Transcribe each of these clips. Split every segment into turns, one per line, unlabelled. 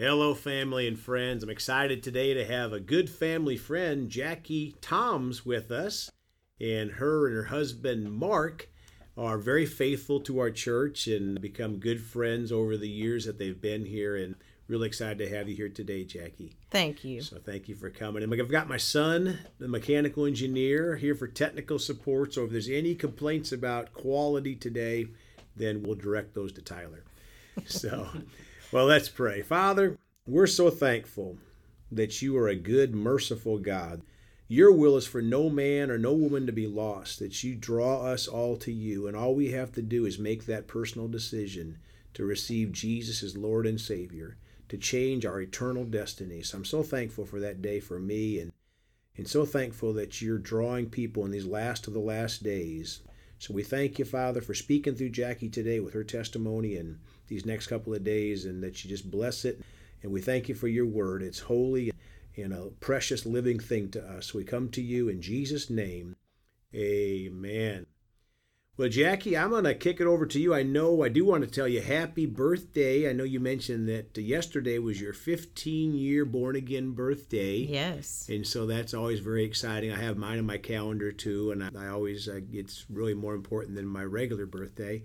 Hello, family and friends. I'm excited today to have a good family friend, Jackie Toms, with us. And her and her husband, Mark, are very faithful to our church and become good friends over the years that they've been here. And really excited to have you here today, Jackie.
Thank you.
So thank you for coming. And I've got my son, the mechanical engineer, here for technical support. So if there's any complaints about quality today, then we'll direct those to Tyler. So. Well, let's pray. Father, we're so thankful that you are a good, merciful God. Your will is for no man or no woman to be lost, that you draw us all to you, and all we have to do is make that personal decision to receive Jesus as Lord and Savior, to change our eternal destiny. So I'm so thankful for that day for me and and so thankful that you're drawing people in these last of the last days. So we thank you, Father, for speaking through Jackie today with her testimony and these next couple of days, and that you just bless it. And we thank you for your word. It's holy and a precious living thing to us. We come to you in Jesus' name. Amen. Well, Jackie, I'm going to kick it over to you. I know I do want to tell you happy birthday. I know you mentioned that yesterday was your 15 year born again birthday.
Yes.
And so that's always very exciting. I have mine on my calendar too, and I, I always, uh, it's really more important than my regular birthday.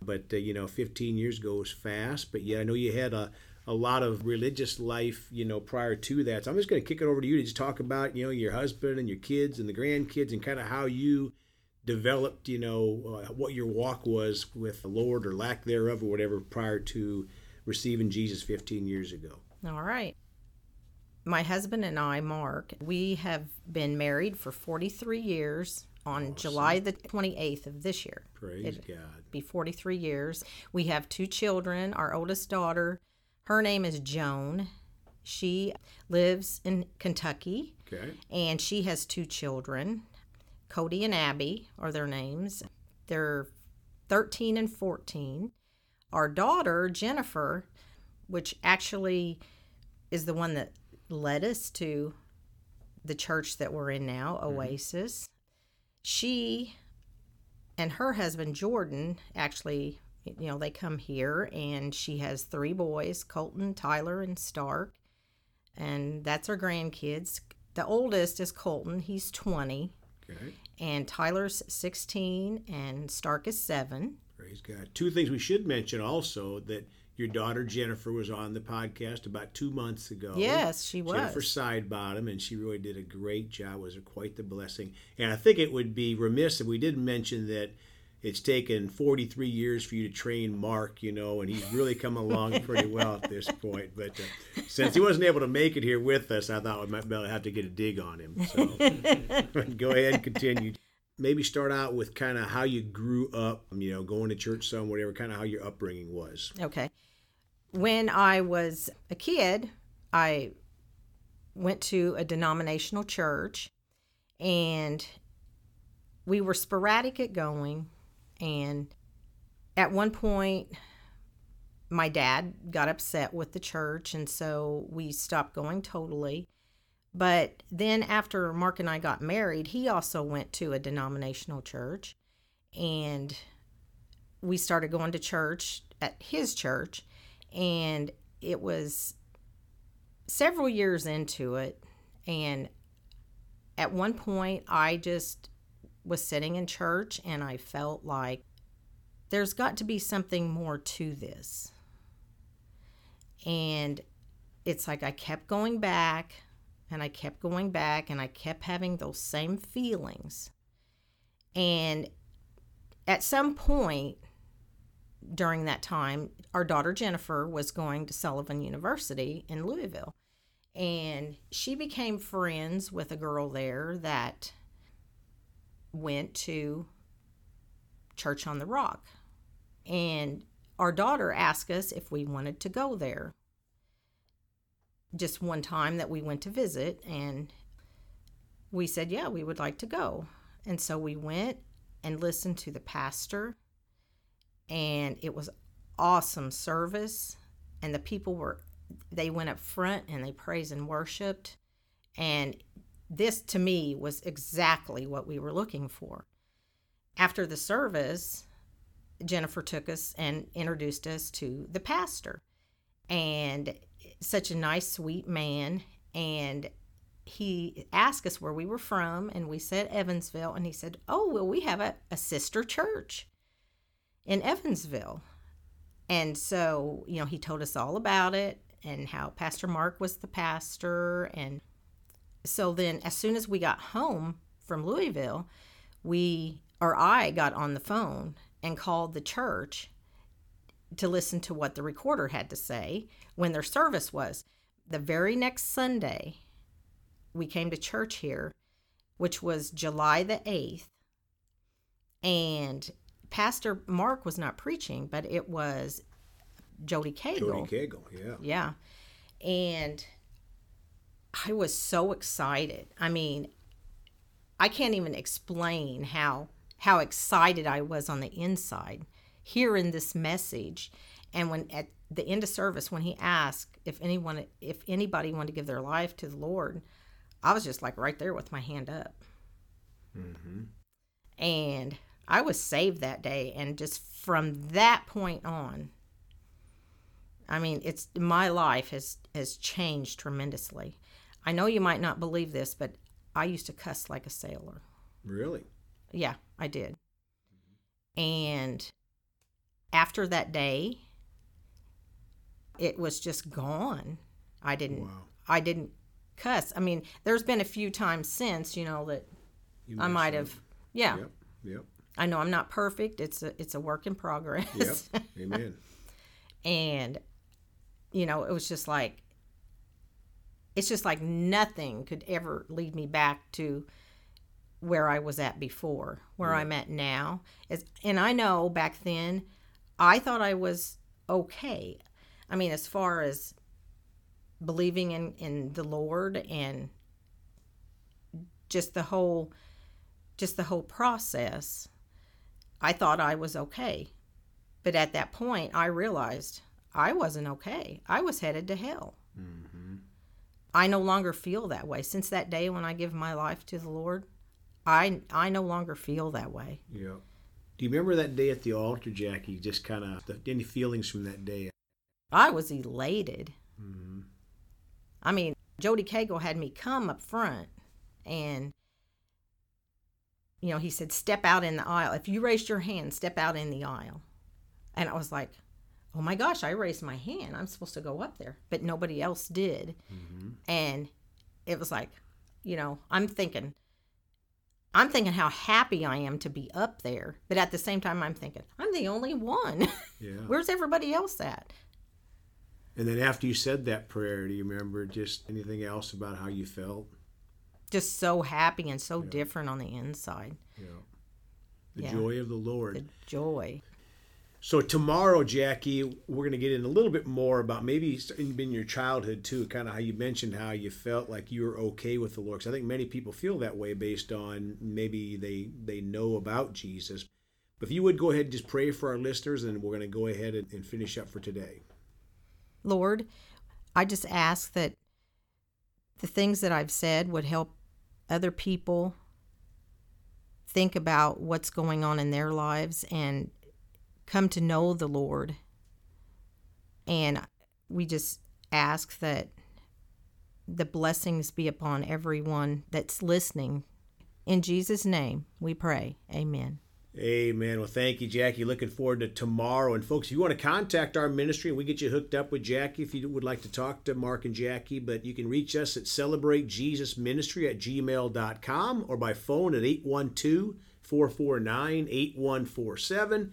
But, uh, you know, 15 years goes fast. But yeah, I know you had a, a lot of religious life, you know, prior to that. So I'm just going to kick it over to you to just talk about, you know, your husband and your kids and the grandkids and kind of how you developed, you know, uh, what your walk was with the Lord or lack thereof or whatever prior to receiving Jesus 15 years ago.
All right. My husband and I, Mark, we have been married for 43 years on awesome. July the 28th of this year.
Praise
It'd
God.
Be 43 years. We have two children. Our oldest daughter, her name is Joan. She lives in Kentucky.
Okay.
And she has two children. Cody and Abby are their names. They're 13 and 14. Our daughter, Jennifer, which actually is the one that led us to the church that we're in now, mm-hmm. Oasis, mm-hmm. she and her husband, Jordan, actually, you know, they come here and she has three boys Colton, Tyler, and Stark. And that's our grandkids. The oldest is Colton, he's 20.
Okay.
And Tyler's 16 and Stark is 7.
Praise God. Two things we should mention also that your daughter Jennifer was on the podcast about two months ago.
Yes, she was.
Jennifer Sidebottom, and she really did a great job. It was quite the blessing. And I think it would be remiss if we didn't mention that it's taken 43 years for you to train Mark, you know, and he's really come along pretty well at this point. But uh, since he wasn't able to make it here with us, I thought we might be able to have to get a dig on him. So go ahead and continue. Maybe start out with kind of how you grew up, you know, going to church some, whatever, kind of how your upbringing was.
Okay. When I was a kid, I went to a denominational church and we were sporadic at going and at one point, my dad got upset with the church, and so we stopped going totally. But then, after Mark and I got married, he also went to a denominational church, and we started going to church at his church. And it was several years into it. And at one point, I just was sitting in church and I felt like there's got to be something more to this. And it's like I kept going back and I kept going back and I kept having those same feelings. And at some point during that time, our daughter Jennifer was going to Sullivan University in Louisville. And she became friends with a girl there that went to Church on the Rock. And our daughter asked us if we wanted to go there. Just one time that we went to visit, and we said, Yeah, we would like to go. And so we went and listened to the pastor, and it was awesome service. And the people were, they went up front and they praised and worshiped. And this to me was exactly what we were looking for. After the service, Jennifer took us and introduced us to the pastor. And such a nice, sweet man. And he asked us where we were from, and we said Evansville. And he said, Oh, well, we have a, a sister church in Evansville. And so, you know, he told us all about it and how Pastor Mark was the pastor. And so then, as soon as we got home from Louisville, we or I got on the phone and called the church to listen to what the recorder had to say when their service was. The very next Sunday, we came to church here, which was July the 8th. And Pastor Mark was not preaching, but it was Jody Cagle.
Jody Cagle, yeah.
Yeah. And I was so excited. I mean, I can't even explain how how excited I was on the inside hearing this message. And when at the end of service, when he asked if anyone if anybody wanted to give their life to the Lord, I was just like right there with my hand up. Mm-hmm. And I was saved that day, and just from that point on, I mean, it's my life has has changed tremendously. I know you might not believe this, but I used to cuss like a sailor.
Really?
Yeah, I did. And after that day, it was just gone. I didn't
Wow.
I didn't cuss. I mean, there's been a few times since, you know, that
You
I might have yeah.
Yep, yep,
I know I'm not perfect. It's a it's a work in progress.
yep. Amen.
and you know, it was just like it's just like nothing could ever lead me back to where I was at before, where I'm at now. Is and I know back then I thought I was okay. I mean, as far as believing in in the Lord and just the whole just the whole process, I thought I was okay. But at that point, I realized I wasn't okay. I was headed to hell. Mm-hmm. I no longer feel that way. Since that day when I give my life to the Lord, I I no longer feel that way.
Yep. Do you remember that day at the altar, Jackie? Just kind of any feelings from that day?
I was elated.
Mm-hmm.
I mean, Jody Cagle had me come up front and you know, he said, step out in the aisle. If you raised your hand, step out in the aisle. And I was like, oh my gosh, I raised my hand. I'm supposed to go up there. But nobody else did.
Mm-hmm.
And it was like, you know, I'm thinking, I'm thinking how happy I am to be up there. But at the same time, I'm thinking, I'm the only one.
Yeah.
Where's everybody else at?
And then after you said that prayer, do you remember just anything else about how you felt?
Just so happy and so different on the inside.
Yeah. The
Yeah.
joy of the Lord.
The joy.
So tomorrow, Jackie, we're going to get in a little bit more about maybe in your childhood too, kind of how you mentioned how you felt like you were okay with the Lord. 'Cause I think many people feel that way based on maybe they they know about Jesus. But if you would go ahead and just pray for our listeners, and we're going to go ahead and, and finish up for today.
Lord, I just ask that the things that I've said would help other people think about what's going on in their lives and come to know the Lord. And we just ask that the blessings be upon everyone that's listening. In Jesus' name, we pray. Amen.
Amen. Well, thank you, Jackie. Looking forward to tomorrow. And folks, if you want to contact our ministry and we get you hooked up with Jackie, if you would like to talk to Mark and Jackie, but you can reach us at celebratejesusministry at gmail.com or by phone at 812 449 8147.